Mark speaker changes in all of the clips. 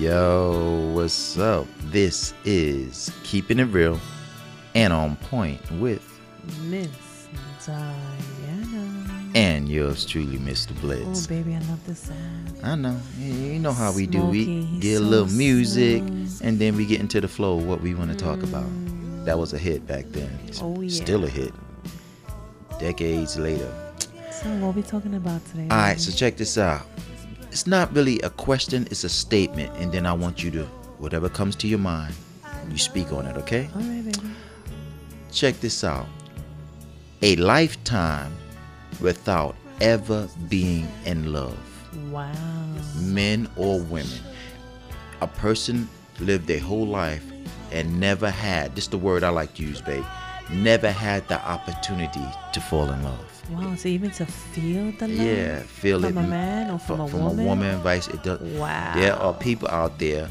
Speaker 1: Yo, what's up? This is Keeping It Real and On Point with
Speaker 2: Miss Diana.
Speaker 1: and yours truly, Mr. Blitz.
Speaker 2: Oh, baby, I love this sound.
Speaker 1: I know. You know how we do. We get a little music
Speaker 2: smooth.
Speaker 1: and then we get into the flow of what we want to talk about. Mm. That was a hit back then. It's
Speaker 2: Oh, yeah.
Speaker 1: Still a hit. Decades later.
Speaker 2: So, what we talking about today?
Speaker 1: All right, so check this out. It's not really a question, it's a statement. And then I want you to, whatever comes to your mind, you speak on it, okay?
Speaker 2: All right, baby.
Speaker 1: Check this out. A lifetime without ever being in love,
Speaker 2: Wow.
Speaker 1: men or women. A person lived their whole life and never had, this is the word I like to use, babe, never had the opportunity to fall in love.
Speaker 2: Wow. So even to feel the love.
Speaker 1: Yeah, feel
Speaker 2: from
Speaker 1: it.
Speaker 2: a man or from,
Speaker 1: fro-
Speaker 2: a
Speaker 1: from
Speaker 2: woman.
Speaker 1: a woman, vice it does.
Speaker 2: Wow.
Speaker 1: There are people out there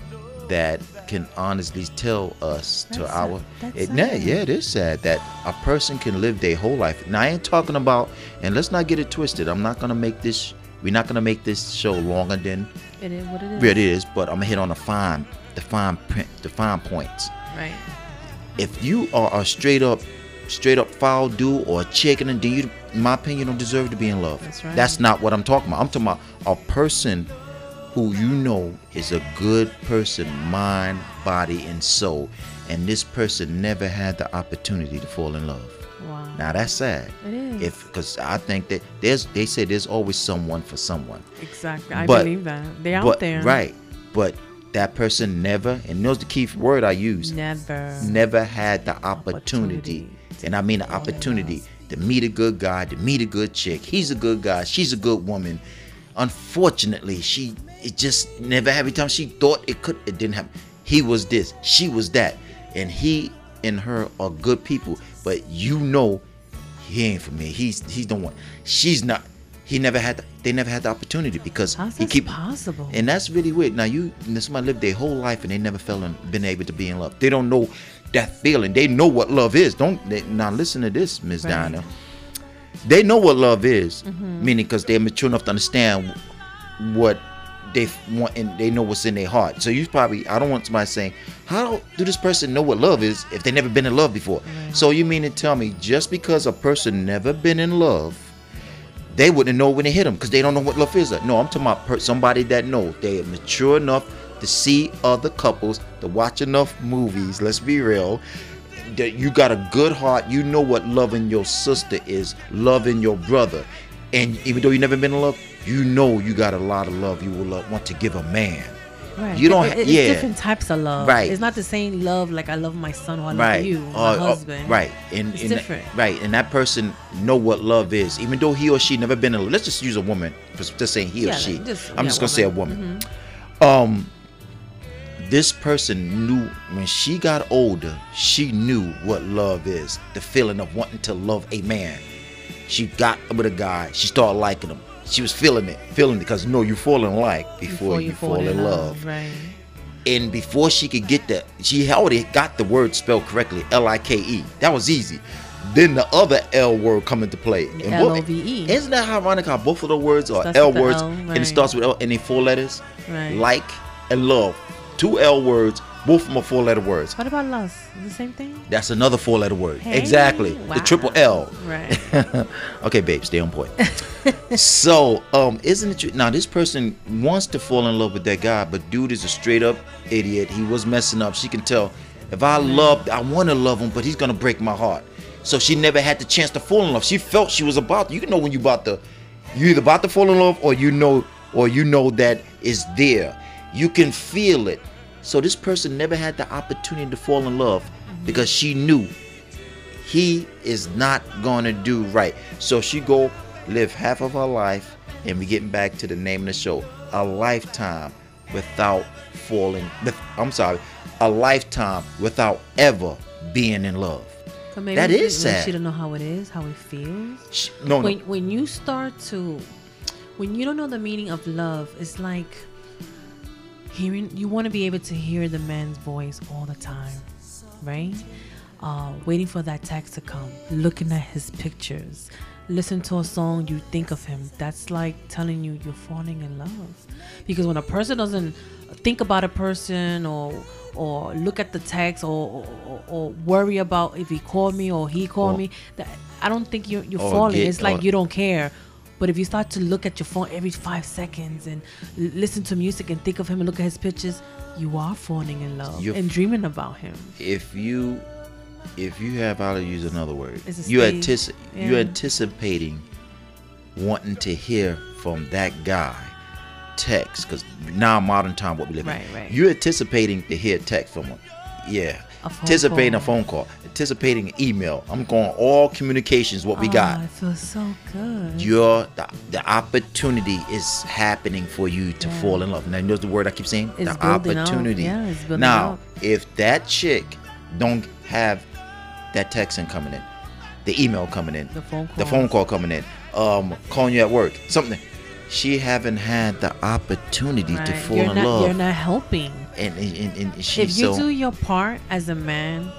Speaker 1: that can honestly tell us to
Speaker 2: That's
Speaker 1: our
Speaker 2: sad. That's
Speaker 1: it, nah, yeah, it is sad that a person can live their whole life. Now I ain't talking about, and let's not get it twisted. I'm not gonna make this. We're not gonna make this show longer than
Speaker 2: It is what it is.
Speaker 1: it is, but I'm gonna hit on the fine, the fine print, the fine points
Speaker 2: Right.
Speaker 1: If you are a straight up straight up foul dude or a chicken and then you in my opinion you don't deserve to be in love
Speaker 2: That's right.
Speaker 1: that's not what i'm talking about i'm talking about a person who you know is a good person mind body and soul and this person never had the opportunity to fall in love
Speaker 2: Wow.
Speaker 1: now that's sad
Speaker 2: It is.
Speaker 1: if because i think that there's they say there's always someone for someone
Speaker 2: exactly. I
Speaker 1: but-
Speaker 2: believe that. They out
Speaker 1: but
Speaker 2: there.
Speaker 1: right but that person never and knows the key word i use
Speaker 2: Never.
Speaker 1: never had the opportunity,
Speaker 2: Opportunity
Speaker 1: and I mean the opportunity to meet a good guy, to meet a good chick. He's a good guy, she's a good woman. Unfortunately, she it just never every time she thought it could it didn't happen. He was this, she was that, and he and her are good people, but you know he ain't for me. He's he's the one. She's not. He never had. The, they never had the opportunity because
Speaker 2: How's
Speaker 1: he keep
Speaker 2: possible?
Speaker 1: and that's really weird. Now you somebody lived their whole life and they never felt and been able to be in love. They don't know that feeling. They know what love is. Don't they, now listen to this, Miss
Speaker 2: Right.
Speaker 1: Diana. They know what love is,
Speaker 2: Mm-hmm.
Speaker 1: meaning because they're mature enough to understand what they want and they know what's in their heart. So you probably I don't want somebody saying, how do this person know what love is if they never been in love before? So you mean to tell me just because a person never been in love, they wouldn't know when it hit them because they don't know what love is. No, I'm talking about somebody that know they are mature enough to see other couples, to watch enough movies. Let's be real. That you got a good heart. You know what loving your sister is, loving your brother, and even though you never been in love, you know you got a lot of love you will love, want to give a man.
Speaker 2: Right.
Speaker 1: You don't
Speaker 2: It- it- it's
Speaker 1: yeah.
Speaker 2: different types of love.
Speaker 1: Right.
Speaker 2: It's not the same love like I love my son or I love
Speaker 1: right
Speaker 2: you,
Speaker 1: Uh,
Speaker 2: my
Speaker 1: uh,
Speaker 2: husband.
Speaker 1: right and,
Speaker 2: It's
Speaker 1: and
Speaker 2: different.
Speaker 1: right and that person know what love is even though he or she never been in love let's just use a woman for just saying he
Speaker 2: Yeah,
Speaker 1: or she
Speaker 2: just-
Speaker 1: i'm
Speaker 2: yeah,
Speaker 1: just gonna say a
Speaker 2: woman.
Speaker 1: woman um this person knew when she got older she knew what love is the feeling of wanting to love a man she got with a guy she started liking him she was feeling it feeling it because you know you fall in like before, you, fall, in love
Speaker 2: Right.
Speaker 1: and before she could get that, she already got the word spelled correctly, L-I-K-E. That was easy. Then the other L word come into play. And
Speaker 2: L-O-V-E.
Speaker 1: Isn't that ironic how both of the words are
Speaker 2: Starts
Speaker 1: L words
Speaker 2: L,
Speaker 1: and it starts with L and they four letters?
Speaker 2: Right.
Speaker 1: Like and love. Two L words, both of them are four letter words.
Speaker 2: What about lust? The same thing?
Speaker 1: That's another four letter word.
Speaker 2: Hey,
Speaker 1: exactly. The triple L.
Speaker 2: Right.
Speaker 1: okay, babe, stay on point. so, um, isn't it true? Now, this person wants to fall in love with that guy, but dude is a straight up idiot. He was messing up. She can tell. If I love, I want to love him, but he's gonna break my heart. So she never had the chance to fall in love. She felt she was about. You know when you about to, you either about to fall in love or you know, or you know that is there. You can feel it. So this person never had the opportunity to fall in love because she knew he is not gonna do right. So she go live half of her life, and we getting back to the name of the show, a lifetime without falling. I'm sorry, a lifetime without ever being in love.
Speaker 2: So maybe
Speaker 1: That
Speaker 2: she-
Speaker 1: sad.
Speaker 2: She don't know how it is, how it feels.
Speaker 1: Sh- No, no,
Speaker 2: when when you start to when you don't know the meaning of love it's like hearing you want to be able to hear the man's voice all the time right uh, waiting for that text to come looking at his pictures listen to a song, you think of him. That's like telling you you're falling in love. Because when a person doesn't think about a person or or look at the text or or, or worry about if he called me or he called
Speaker 1: Or-
Speaker 2: me, that I don't think you're you're falling.
Speaker 1: get-
Speaker 2: it's like you don't care. But if you start to look at your phone every five seconds and l- listen to music and think of him and look at his pictures, you are falling in love
Speaker 1: You're-
Speaker 2: and dreaming about him.
Speaker 1: if you if you have I'll use another word. You
Speaker 2: stage.
Speaker 1: antici- you
Speaker 2: Yeah.
Speaker 1: anticipating wanting to hear from that guy text because now modern time what we live
Speaker 2: Right,
Speaker 1: in.
Speaker 2: right.
Speaker 1: You're anticipating to hear text from him. Yeah. Anticipating a phone call. Anticipating an email. I'm going all communications what we
Speaker 2: Oh,
Speaker 1: got.
Speaker 2: It feels so good.
Speaker 1: Your the, the opportunity is happening for you to
Speaker 2: Yeah.
Speaker 1: fall in love. Now, you know the word I keep saying?
Speaker 2: It's
Speaker 1: the
Speaker 2: building up.
Speaker 1: opportunity.
Speaker 2: Yeah, it's building
Speaker 1: now,
Speaker 2: up.
Speaker 1: if that chick don't have that texting coming in, the email coming in,
Speaker 2: The phone
Speaker 1: the
Speaker 2: call.
Speaker 1: phone call coming in, um, calling you at work, something, she haven't had the opportunity to fall
Speaker 2: you're
Speaker 1: in
Speaker 2: not,
Speaker 1: love.
Speaker 2: You're not helping.
Speaker 1: And, and, and,
Speaker 2: if you
Speaker 1: so
Speaker 2: do your part as a man,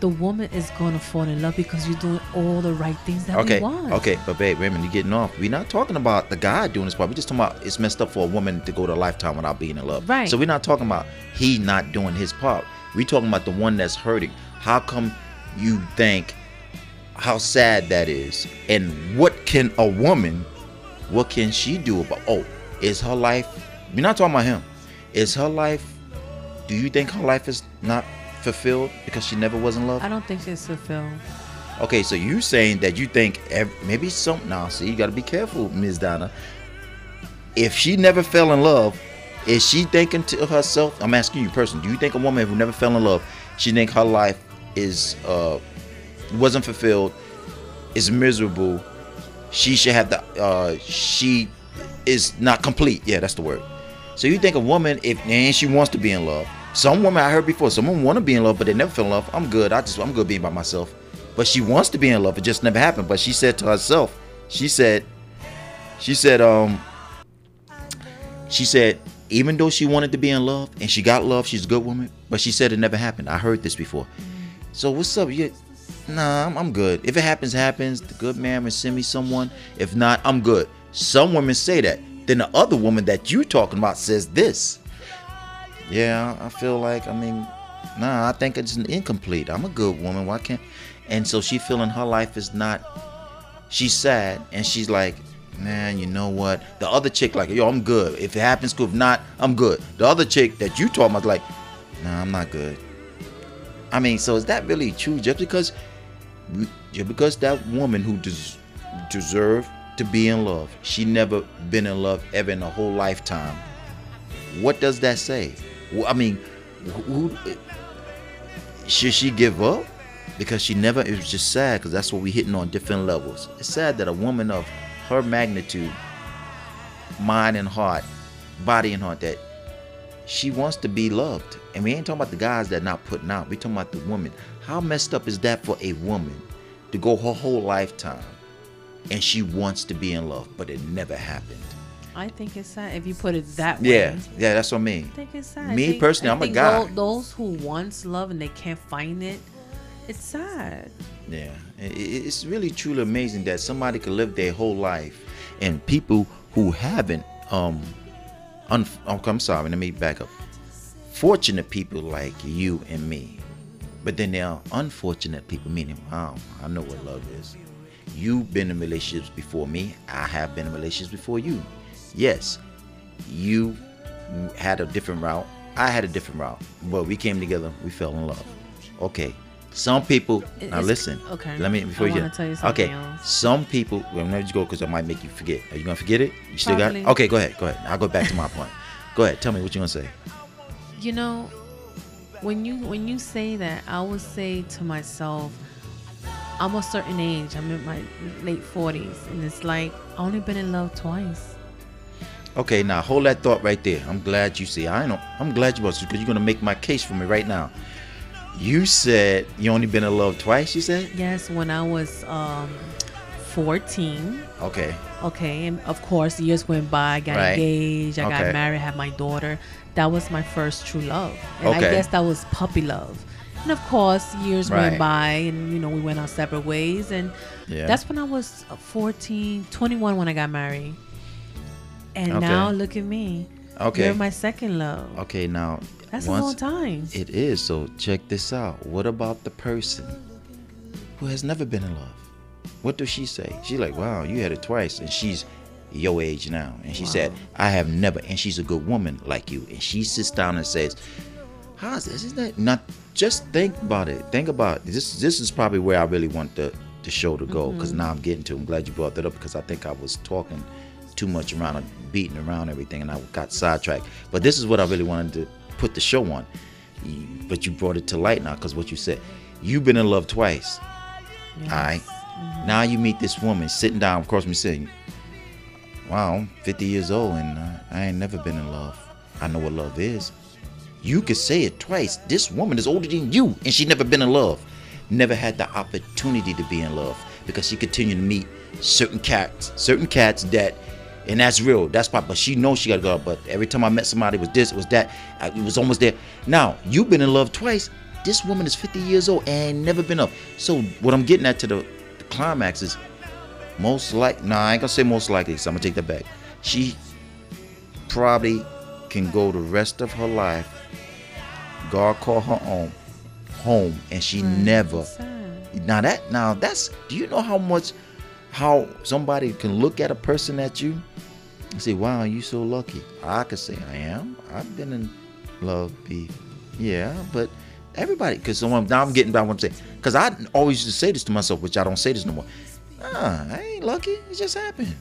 Speaker 2: the woman is going to fall in love because you're doing all the right things that
Speaker 1: Okay,
Speaker 2: we want.
Speaker 1: okay, but babe, Raymond, you're getting off. We're not talking about the guy doing this part. We're just talking about it's messed up for a woman to go to a lifetime without being in love.
Speaker 2: Right.
Speaker 1: So we're not talking about he not doing his part. We're talking about the one that's hurting. How come you think how sad that is? And what can a woman, what can she do about oh, is her life we're not talking about him. Is her life do you think her life is not fulfilled because she never was in love?
Speaker 2: I don't think it's fulfilled.
Speaker 1: Okay, so you saying that you think ev- maybe some now? See, you got to be careful, Ms. Donna. If she never fell in love, is she thinking to herself? I'm asking you, person. Do you think a woman who never fell in love, she think her life is uh wasn't fulfilled, is miserable? She should have the uh she is not complete. Yeah, that's the word. So you think a woman, if and she wants to be in love, some women I heard before, some women want to be in love, but they never fell in love. I'm good. I just I'm good being by myself. But she wants to be in love. It just never happened. But she said to herself, she said, she said, um, she said, even though she wanted to be in love and she got love, she's a good woman. But she said it never happened. I heard this before. So what's up? You, nah, I'm, I'm good. If it happens, happens. The good man will send me someone. If not, I'm good. Some women say that. Then the other woman that you're talking about says this. Yeah, I feel like I mean, nah, I think it's incomplete. I'm a good woman. Why can't? And so she feeling her life is not. She's sad and she's like, man, you know what? The other chick like, yo, I'm good. If it happens, cool. If not, I'm good. The other chick that you talking about like, nah, I'm not good. I mean, so is that really true? Just because, just because that woman who des- deserved to be in love, she never been in love ever in her whole lifetime. What does that say? I mean, who should she give up? Because she never. It was just sad because that's what we're hitting on different levels. It's sad that a woman of her magnitude, mind and heart, body and heart, that she wants to be loved. And we ain't talking about the guys that not putting out. We talking about the woman. How messed up is that for a woman to go her whole lifetime and she wants to be in love, but it never happened?
Speaker 2: I think it's sad if you put it that way.
Speaker 1: Yeah, yeah, that's what I mean.
Speaker 2: I think it's sad.
Speaker 1: Me
Speaker 2: think-
Speaker 1: personally,
Speaker 2: I
Speaker 1: I'm a guy.
Speaker 2: tho- Those who wants love and they can't find it, it's sad.
Speaker 1: Yeah, it's really truly amazing that somebody could live their whole life, and people who haven't, um, un- I'm sorry, let me back up. Fortunate people like you and me, but then there are unfortunate people, meaning, wow, I know what love is. You've been in relationships before me. I have been in relationships before you. Yes, you had a different route. I had a different route, but we came together. We fell in love. Okay. Some people
Speaker 2: It-
Speaker 1: now listen.
Speaker 2: okay.
Speaker 1: Let me before
Speaker 2: I
Speaker 1: you.
Speaker 2: tell you something
Speaker 1: okay.
Speaker 2: else.
Speaker 1: Some people. Well, let me go because I might make you forget. Are you gonna forget it? You still got it? Okay. Go ahead. Go ahead. I'll go back to my point. Go ahead. Tell me what you're gonna say.
Speaker 2: You know, when you when you say that, I would say to myself, I'm a certain age. I'm in my late 40s, and it's like I only been in love twice.
Speaker 1: Okay. Now hold that thought right there. I'm glad you see. I know. I'm glad you was because you're gonna make my case for me right now. You said you only been in love twice. You said.
Speaker 2: Yes, when I was um 14.
Speaker 1: Okay.
Speaker 2: Okay, and of course, years went by. I got
Speaker 1: Right.
Speaker 2: engaged. I
Speaker 1: Okay.
Speaker 2: got married. Had my daughter. That was my first true love, and I guess that was puppy love. And of course, years
Speaker 1: Right.
Speaker 2: went by, and you know, we went our separate ways. And
Speaker 1: Yeah.
Speaker 2: that's when I was uh, 14, 21 when I got married. And
Speaker 1: Okay.
Speaker 2: now look at me.
Speaker 1: Okay.
Speaker 2: You're my second love.
Speaker 1: Okay, now
Speaker 2: That's a long time.
Speaker 1: it is. So check this out. What about the person who has never been in love? What does she say? She's like, "Wow, you had it twice," and she's your age now, and she said, "I have never." And she's a good woman like you, and she sits down and says, "How's this? Isn't that not?" Just think about it. Think about it. this. This is probably where I really want the the show to go because mm-hmm. now I'm getting to. I'm glad you brought that up because I think I was talking too much around and beating around everything, and I got sidetracked. But this is what I really wanted to put the show on. But you brought it to light now because what you said. You've been in love twice.
Speaker 2: Yes.
Speaker 1: All right. Mm-hmm. Now you meet this woman sitting down across me saying, Wow, I'm 50 years old and uh, I ain't never been in love. I know what love is. You could say it twice. This woman is older than you and she never been in love. Never had the opportunity to be in love because she continued to meet certain cats, certain cats that, and that's real. That's probably, but she knows she got to go. But every time I met somebody, it was this, it was that. It was almost there. Now, you've been in love twice. This woman is 50 years old and never been up. So, what I'm getting at to the, the climax is most like, nah, I ain't gonna say most likely, so I'm gonna take that back. She probably can go the rest of her life, God call her home, home, and she never now that now that's do you know how much how somebody can look at a person at you and say, Wow, you so lucky. I could say I am. I've been in love be yeah, but everybody because someone now I'm getting back what I'm saying. Cause I always used to say this to myself, which I don't say this no more. Nah, I ain't lucky. It just happened.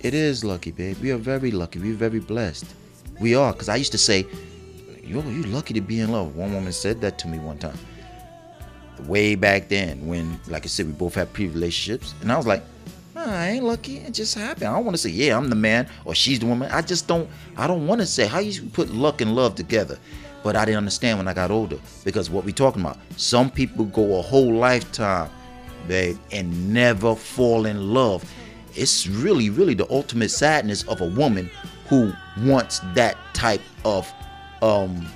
Speaker 1: It is lucky, babe. We are very lucky. We're very blessed. We are. Cause I used to say, Yo, you lucky to be in love. One woman said that to me one time way back then when, like I said, we both had previous relationships. And I was like, "Nah, I ain't lucky. It just happened. I don't want to say, yeah, I'm the man or she's the woman. I just don't, I don't want to say how you put luck and love together. But I didn't understand when I got older because what we talking about, some people go a whole lifetime, babe, and never fall in love. It's really, really the ultimate sadness of a woman who wants that type of um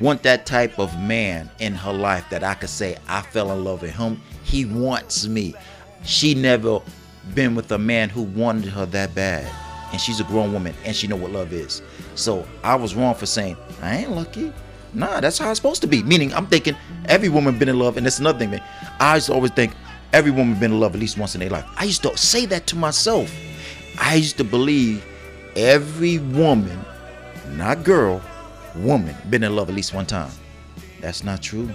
Speaker 1: want that type of man in her life that I could say I fell in love with him. He wants me. She never been with a man who wanted her that bad. And she's a grown woman and she know what love is. So I was wrong for saying I ain't lucky. Nah, that's how it's supposed to be. Meaning I'm thinking every woman been in love, and that's another thing, man. I used to always think every woman been in love at least once in their life. I used to say that to myself. I used to believe every woman, not girl, woman, been in love at least one time. That's not true.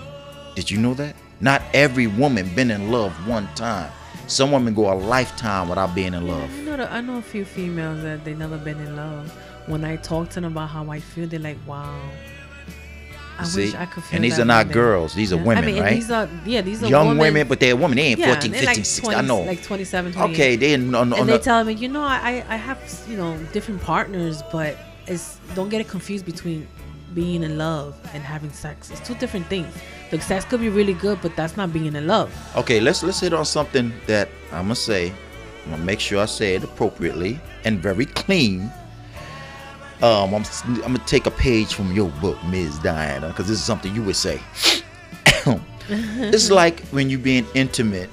Speaker 1: Did you know that? Not every woman been in love one time. Some women go a lifetime without being in love.
Speaker 2: I know, the, I know a few females that they never been in love. When I talk to them about how I feel, they're like, "Wow, I
Speaker 1: See?
Speaker 2: wish I could feel."
Speaker 1: And these are not
Speaker 2: way."
Speaker 1: girls. These are
Speaker 2: Yeah.
Speaker 1: women,
Speaker 2: I mean,
Speaker 1: right?
Speaker 2: These are yeah, these are
Speaker 1: Young
Speaker 2: women,
Speaker 1: women, but they're women. They ain't
Speaker 2: yeah,
Speaker 1: 14, 15,
Speaker 2: like
Speaker 1: 16.
Speaker 2: 20
Speaker 1: I know.
Speaker 2: like 27, 28.
Speaker 1: okay, they on, on
Speaker 2: and they
Speaker 1: the,
Speaker 2: tell me, you know, I I have you know different partners, but it's don't get it confused between being in love and having sex. It's two different things. The sex could be really good, but that's not being in love.
Speaker 1: Okay, let's let's hit on something that I'm gonna say. I'm gonna make sure I say it appropriately and very clean. Um, I'm I'm gonna take a page from your book, Ms. Diana, because this is something you would say. it's like when you're being intimate.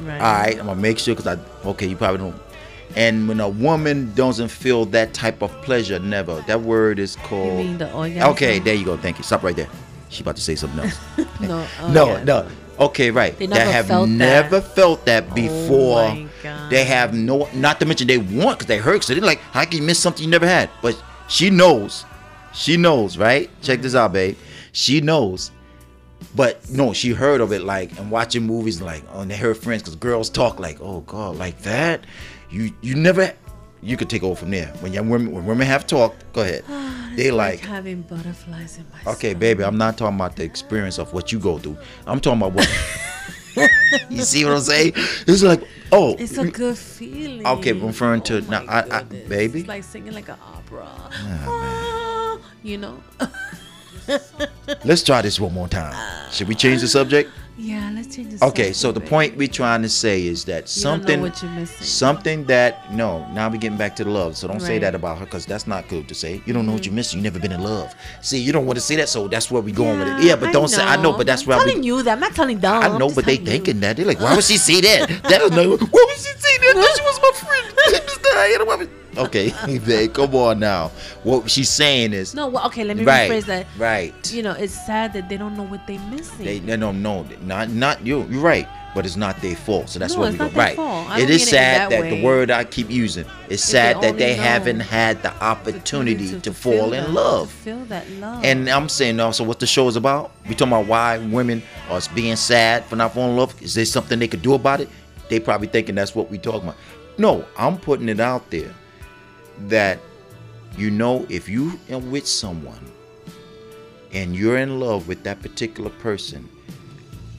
Speaker 2: Right.
Speaker 1: All right, I'm gonna make sure because I okay, you probably don't. And when a woman doesn't feel that type of pleasure, never. That word is called.
Speaker 2: You mean the orgasm?
Speaker 1: Okay, there you go. Thank you. Stop right there. She about to say something else.
Speaker 2: No. oh,
Speaker 1: no,
Speaker 2: yeah.
Speaker 1: no. Okay, right.
Speaker 2: They
Speaker 1: that have
Speaker 2: felt that.
Speaker 1: never felt that oh before.
Speaker 2: Oh my God.
Speaker 1: They have no, not to mention they want because they hurt. So they're like, how can you miss something you never had? But she knows. She knows, right? Check this mm-hmm. out, babe. She knows. But no, she heard of it like and watching movies like oh, her friends because girls talk like, oh God, like that. You you never you could take over from there. When young women when women have talked, go ahead. they
Speaker 2: It's
Speaker 1: like
Speaker 2: having butterflies in my
Speaker 1: Okay,
Speaker 2: stomach.
Speaker 1: baby, I'm not talking about the experience of what you go through. I'm talking about what. you see what I'm saying? It's like, oh,
Speaker 2: It's a good feeling.
Speaker 1: Okay, referring to-
Speaker 2: Oh
Speaker 1: now, I- I- baby.
Speaker 2: It's like singing like an opera.
Speaker 1: man.
Speaker 2: Ah, you know.
Speaker 1: let's try this one more time. Should we change the subject?
Speaker 2: Yeah, let's change this.
Speaker 1: Okay, so the point we're trying to say is that
Speaker 2: know
Speaker 1: something,
Speaker 2: what you're missing.
Speaker 1: something that no. Now we're getting back to the love. So don't say that about her because that's not good to say. You don't know what mm-hmm. you're missing. You never been in love. See, you don't want to say that, so that's where we going with it. Yeah, but don't say. I know, but that's
Speaker 2: I'm
Speaker 1: where
Speaker 2: telling
Speaker 1: we.
Speaker 2: you that. I'm not telling them.
Speaker 1: I know, but they
Speaker 2: telling you.
Speaker 1: thinking that they're like, why would she say that? That was no. Why would she say that? I thought she was my friend. Miss Diana, why would- Okay, babe, come on now. What she's saying is
Speaker 2: No, well, okay. Let me
Speaker 1: right,
Speaker 2: rephrase that.
Speaker 1: right.
Speaker 2: You know, it's sad that they don't know what they're missing.
Speaker 1: They, they don't know. Not not you. You're right. But it's not their fault. So that's
Speaker 2: No,
Speaker 1: what we
Speaker 2: not
Speaker 1: Right. It is
Speaker 2: it
Speaker 1: sad
Speaker 2: that
Speaker 1: that, the word I keep using. It's
Speaker 2: they
Speaker 1: sad that they haven't had the opportunity to,
Speaker 2: fulfill
Speaker 1: fall
Speaker 2: that-
Speaker 1: in love.
Speaker 2: To feel that love.
Speaker 1: And I'm saying also what the show is about. We talking about why women are being sad for not falling in love. Is there something they could do about it? They probably thinking that's what we talking about. No, I'm putting it out there that you know if you are with someone and you're in love with that particular person,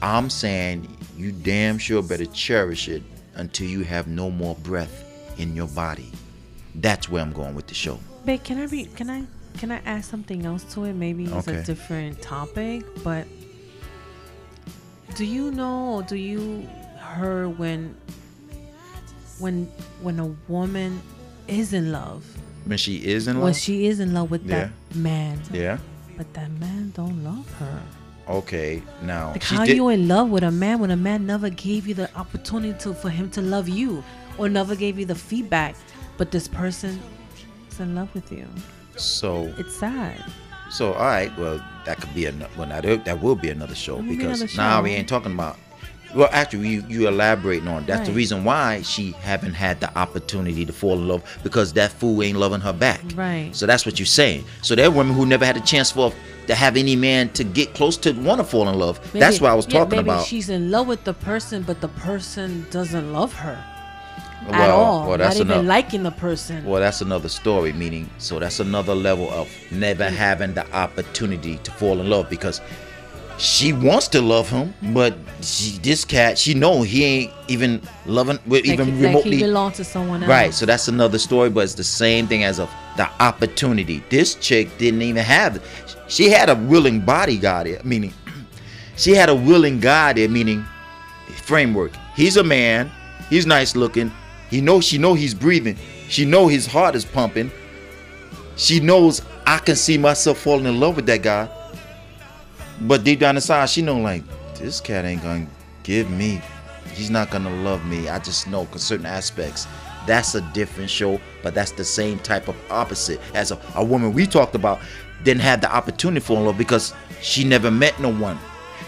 Speaker 1: I'm saying you damn sure better cherish it until you have no more breath in your body. That's where I'm going with the show.
Speaker 2: Babe, can I re- can I can I add something else to it? Maybe it's
Speaker 1: Okay.
Speaker 2: a different topic, but do you know or do you hear when when when a woman is in love,
Speaker 1: When she is in love.
Speaker 2: when she is in love with that man,
Speaker 1: yeah.
Speaker 2: but that man don't love her.
Speaker 1: Okay. Now
Speaker 2: Like how
Speaker 1: did-
Speaker 2: you in love with a man when a man never gave you the opportunity to for him to love you or never gave you the feedback, but this person is in love with you.
Speaker 1: So
Speaker 2: It's sad.
Speaker 1: so all right. Well, that could be another. Well, there, that will be another show
Speaker 2: That be
Speaker 1: because
Speaker 2: another
Speaker 1: now we ain't talking about. Well, actually, you you elaborating on that's the reason why she haven't had the opportunity to fall in love because that fool ain't loving her back.
Speaker 2: Right.
Speaker 1: So that's what you're saying. So there are women who never had a chance for to have any man to get close to want to fall in love. that's what I was
Speaker 2: yeah,
Speaker 1: talking
Speaker 2: maybe
Speaker 1: about.
Speaker 2: She's in love with the person, but the person doesn't love her at
Speaker 1: Well,
Speaker 2: all.
Speaker 1: well, that's
Speaker 2: Not even liking the person.
Speaker 1: Well, that's another story. Meaning, so that's another level of never mm. having the opportunity to fall in love because she wants to love him, but she, this cat, she know he ain't even loving, well, even
Speaker 2: he- like
Speaker 1: remotely.
Speaker 2: he belongs to someone else.
Speaker 1: Right, so that's another story, but it's the same thing as of the opportunity. This chick didn't even have. She had a willing bodyguard there, meaning she had a willing guy there, meaning framework. He's a man. He's nice looking. He knows she know he's breathing. She know his heart is pumping. She knows I can see myself falling in love with that guy. But deep down inside, she know like this cat ain't gonna give me. He's not gonna love me. I just know 'cause certain aspects. That's a different show, but that's the same type of opposite as a, a woman we talked about didn't have the opportunity for love because she never met no one.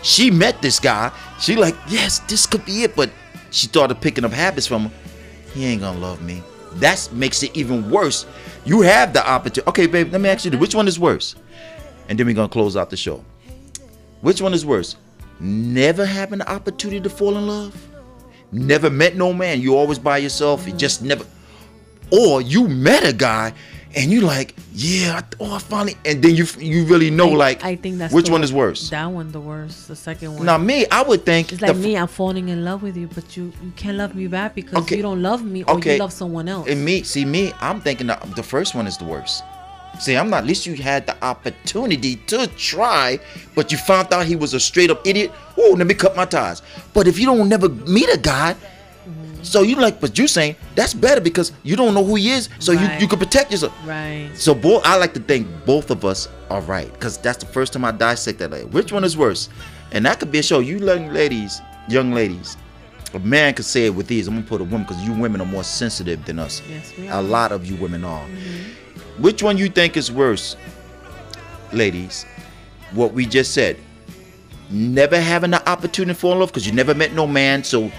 Speaker 1: She met this guy. She like, yes, this could be it, but she started picking up habits from him. He ain't gonna love me. That makes it even worse. You have the opportunity. Okay, babe, let me ask you this. Which one is worse? And then we're gonna close out the show. Which one is worse? Never having the opportunity to fall in love? Never met no man. You always by yourself. You just never. Or you met a guy and you like, yeah, I- oh, I finally. And then you you really know
Speaker 2: I-
Speaker 1: like,
Speaker 2: I think that's
Speaker 1: which one is worse.
Speaker 2: That one the worst. The second one.
Speaker 1: Now me, I would think
Speaker 2: It's like me, I'm falling in love with you, but you, you can't love me back because
Speaker 1: Okay.
Speaker 2: you don't love me or
Speaker 1: Okay.
Speaker 2: you love someone else.
Speaker 1: And me, see me, I'm thinking the, the first one is the worst. See, I'm not. At least you had the opportunity to try, but you found out he was a straight up idiot. Oh, let me cut my ties. But if you don't never meet a guy,
Speaker 2: Mm-hmm.
Speaker 1: so you like, but you're saying that's better because you don't know who he is, so you
Speaker 2: Right.
Speaker 1: you can protect yourself.
Speaker 2: right.
Speaker 1: So both, I like to think both of us are right because that's the first time I dissect that. Like, which one is worse? And that could be a show. You young ladies, young ladies, a man could say it with ease. I'm gonna put a woman because you women are more sensitive than us.
Speaker 2: Yes, we
Speaker 1: A lot of you women are. Which one you think is worse, ladies? What we just said. Never having the opportunity to fall in love because you never met no man. So,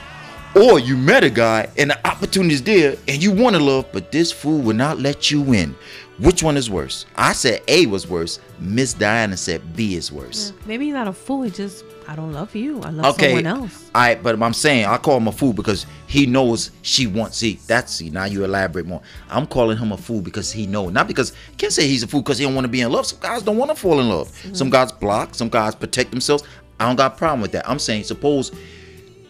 Speaker 1: or you met a guy and the opportunity is there and you want to love, but this fool will not let you in. Which one is worse? I said A was worse. Miss Diana said B is worse.
Speaker 2: Maybe you're not a fool. It's just I don't love you. I love
Speaker 1: Okay,
Speaker 2: someone else.
Speaker 1: I but I'm saying I call him a fool because he knows she wants. See, that's see. Now you elaborate more. I'm calling him a fool because he knows, not because can't say he's a fool because he don't want to be in love. Some guys don't want to fall in love. Some mm. guys block. Some guys protect themselves. I don't got a problem with that. I'm saying suppose,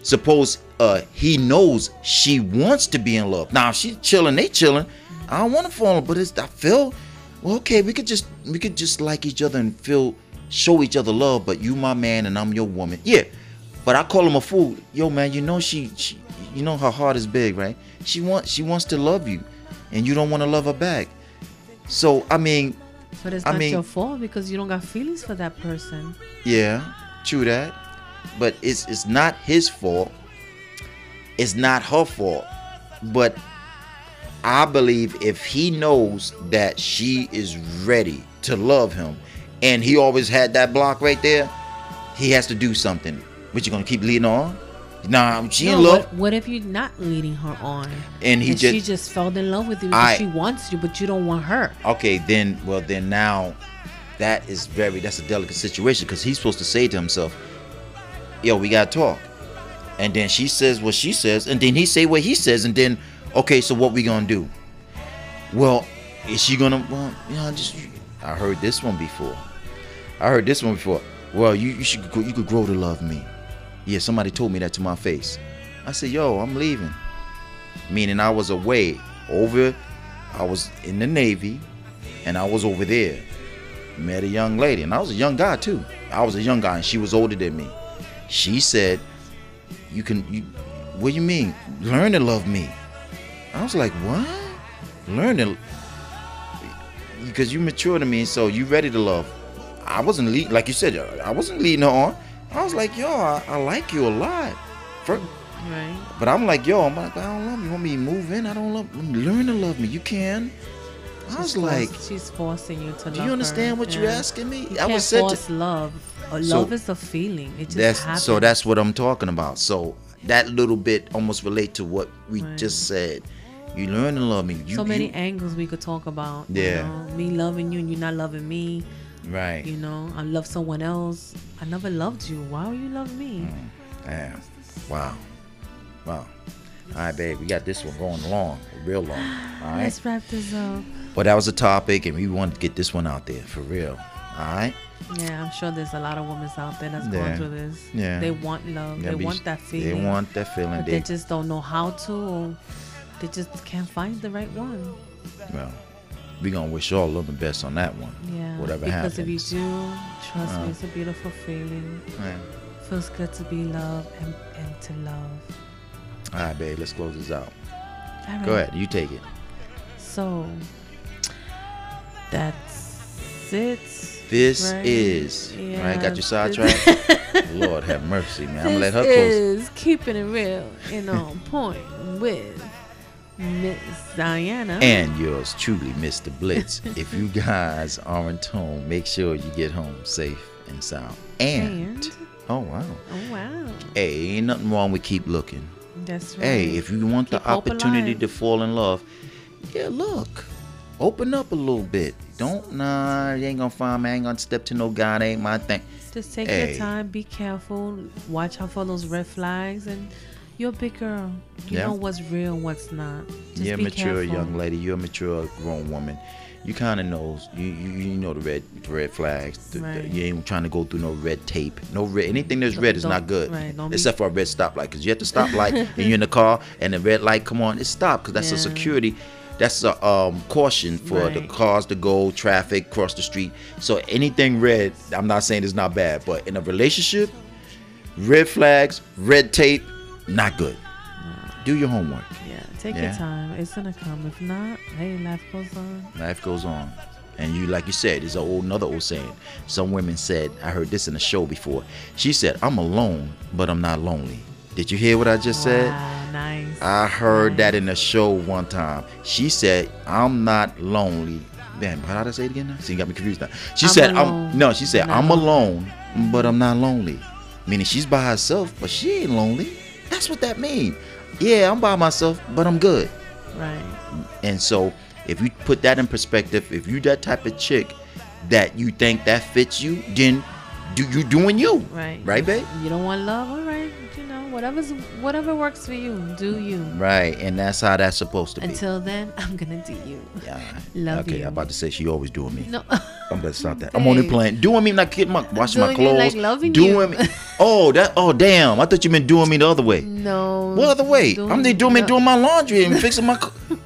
Speaker 1: suppose uh he knows she wants to be in love. Now if she chilling, they chilling. I don't want to fall in but it's I feel well, okay. We could just we could just like each other and feel show each other love. But you my man and I'm your woman. Yeah. But I call him a fool. Yo, man, you know she, she you know her heart is big, right? She wants she wants to love you, and you don't want to love her back. So I mean,
Speaker 2: But it's
Speaker 1: I
Speaker 2: not
Speaker 1: mean-
Speaker 2: your fault because you don't got feelings for that person.
Speaker 1: yeah, true that. But it's it's not his fault. It's not her fault. But I believe if he knows that she is ready to love him, and he always had that block right there, he has to do something. But you're gonna keep leading on? Nah, she
Speaker 2: No,
Speaker 1: in love.
Speaker 2: What, what if you're not leading her on?
Speaker 1: And he
Speaker 2: she
Speaker 1: just-
Speaker 2: just fell in love with you
Speaker 1: I-
Speaker 2: she wants you, but you don't want her.
Speaker 1: okay then well then now that is very that's a delicate situation because he's supposed to say to himself yo we gotta talk. And then she says what she says and then he say what he says and then okay so what we gonna do? Well is she gonna well you know just i heard this one before. I heard this one before. Well you, you should you could grow to love me. Yeah somebody told me that to my face. I said yo i'm leaving. Meaning i was away over I was in the Navy and I was over there. Met a young lady, and I was a young guy too. I was a young guy and she was older than me. She said, You can you what do you mean? Learn to love me. I was like, What? Learn to because you mature to me, so you ready to love. I wasn't lead like you said, uh, I wasn't leading her on. I was like, yo, I, I like you a lot. For,
Speaker 2: Right.
Speaker 1: but I'm like, yo, I'm like, I don't love you. You want me to move in? I don't love. Learn to love me. You can. I was
Speaker 2: She's
Speaker 1: like,
Speaker 2: she's forcing you to love
Speaker 1: do you understand
Speaker 2: her.
Speaker 1: what
Speaker 2: Yeah.
Speaker 1: you're asking me?
Speaker 2: You
Speaker 1: I was said
Speaker 2: force
Speaker 1: to,
Speaker 2: love. Uh,
Speaker 1: So,
Speaker 2: love is a feeling. It just
Speaker 1: that's
Speaker 2: happens.
Speaker 1: so that's what I'm talking about. So that little bit almost relate to what we
Speaker 2: Right.
Speaker 1: just said. You learn to love me. You,
Speaker 2: so many
Speaker 1: you-
Speaker 2: angles we could talk about.
Speaker 1: Yeah.
Speaker 2: You know, me loving you and you not loving me.
Speaker 1: right.
Speaker 2: You know, I love someone else. I never loved you. Why would you love me?
Speaker 1: Damn. Wow. Wow. All right, babe. We got this one going long, real long. All right.
Speaker 2: Let's wrap this up.
Speaker 1: But that was a topic, and we wanted to get this one out there for real. All right.
Speaker 2: Yeah, I'm sure there's a lot of women out there that's
Speaker 1: Yeah.
Speaker 2: going through this.
Speaker 1: Yeah.
Speaker 2: They want love.
Speaker 1: Yeah,
Speaker 2: they want that feeling.
Speaker 1: They want that feeling.
Speaker 2: but
Speaker 1: They,
Speaker 2: they just don't know how to. Or they just can't find the right one.
Speaker 1: well, we gonna wish all of the best on that one.
Speaker 2: Yeah.
Speaker 1: Whatever
Speaker 2: because
Speaker 1: happens.
Speaker 2: if you do, trust
Speaker 1: Uh.
Speaker 2: me, it's a beautiful feeling.
Speaker 1: Yeah.
Speaker 2: Feels good to be loved and, and to love.
Speaker 1: All right, babe. Let's close this out.
Speaker 2: All right.
Speaker 1: Go ahead. You take it.
Speaker 2: So that's it.
Speaker 1: This
Speaker 2: Right.
Speaker 1: is
Speaker 2: Yeah,
Speaker 1: right. Got you sidetracked. Lord have mercy, man. I'm gonna let her close.
Speaker 2: is keeping it real and on point with Miss Diana.
Speaker 1: And yours truly, Mr. Blitz. if you guys aren't home, make sure you get home safe and sound. And,
Speaker 2: And-
Speaker 1: oh wow,
Speaker 2: oh wow,
Speaker 1: hey, ain't nothing wrong with keep looking.
Speaker 2: that's right.
Speaker 1: Hey, if you want
Speaker 2: Keep
Speaker 1: the opportunity
Speaker 2: alive.
Speaker 1: to fall in love, yeah, look, open up a little bit. Don't nah, you ain't gonna find me. I ain't gonna step to no guy. That ain't my thing.
Speaker 2: Just take
Speaker 1: Hey.
Speaker 2: your time, be careful, watch out for those red flags, and you're a big girl. You
Speaker 1: Yeah.
Speaker 2: know what's real and what's not. Just
Speaker 1: You're a mature
Speaker 2: careful.
Speaker 1: young lady. You're a mature grown woman. You kind of knows. You, you you know the red the red flags. The- the-
Speaker 2: Right.
Speaker 1: you ain't trying to go through no red tape. No red. Anything that's red is not good.
Speaker 2: right, don't be-
Speaker 1: Except for a red stoplight, because you have to stop light and you're in the car and the red light come on. It stop because that's a security. That's a um, caution for the cars to go, traffic, cross the street. So anything red, I'm not saying it's not bad, but in a relationship, red flags, red tape, not good. Do your homework.
Speaker 2: Yeah, take
Speaker 1: Yeah.
Speaker 2: your time. It's gonna come. If not, hey, life goes on.
Speaker 1: Life goes on. And you, like you said, there's an old, another old saying. Some women said, I heard this in a show before. She said, I'm alone, but I'm not lonely. Did you hear what I just said?
Speaker 2: Wow, nice.
Speaker 1: I heard
Speaker 2: nice.
Speaker 1: that in a show one time. She said, I'm not lonely. Damn, how did I say it again now? See, you got me confused now. She
Speaker 2: I'm
Speaker 1: said,
Speaker 2: alone,
Speaker 1: I'm, no, she said,
Speaker 2: not
Speaker 1: I'm alone, but I'm not lonely. Meaning she's by herself, but she ain't lonely. That's what that means. Yeah, I'm by myself, but I'm good.
Speaker 2: Right.
Speaker 1: And so, if you put that in perspective, if you that type of chick that you think that fits you, then do you doing you,
Speaker 2: Right.
Speaker 1: Right, babe?
Speaker 2: You don't want love, all right. You know, whatever's whatever works for you, do you.
Speaker 1: Right, and that's how that's supposed to be.
Speaker 2: Until then, I'm gonna do you.
Speaker 1: yeah.
Speaker 2: Love
Speaker 1: okay,
Speaker 2: you.
Speaker 1: I'm about to say she always doing me.
Speaker 2: No.
Speaker 1: I'm gonna stop that. I'm only
Speaker 2: Babe.
Speaker 1: playing. Doing me, not getting my washing my
Speaker 2: Doing you
Speaker 1: clothes.
Speaker 2: like loving
Speaker 1: doing
Speaker 2: you.
Speaker 1: me. Oh, that. Oh, damn. I thought you meant doing me the other way.
Speaker 2: no.
Speaker 1: What other way? I'm there doing me
Speaker 2: no.
Speaker 1: doing my laundry and fixing my.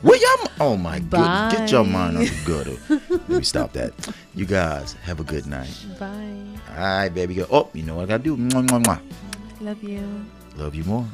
Speaker 1: Where y'all? Oh my god Get your mind on the gutter. Let me stop that. You guys have a good night.
Speaker 2: Bye.
Speaker 1: All right, baby girl. Oh, you know what I gotta do? Mwah, mwah, mwah.
Speaker 2: Love you.
Speaker 1: Love you more.